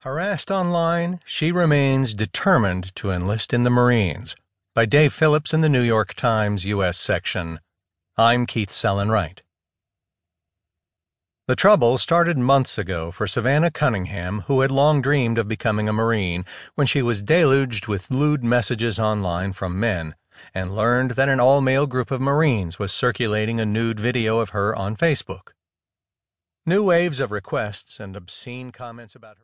Harassed online, she remains determined to enlist in the Marines. By Dave Philipps in the New York Times, U.S. section. I'm Keith Sellon-Wright. The trouble started months ago for Savannah Cunningham, who had long dreamed of becoming a Marine, when she was deluged with lewd messages online from men, and learned that an all male group of Marines was circulating a nude video of her on Facebook. New waves of requests and obscene comments about her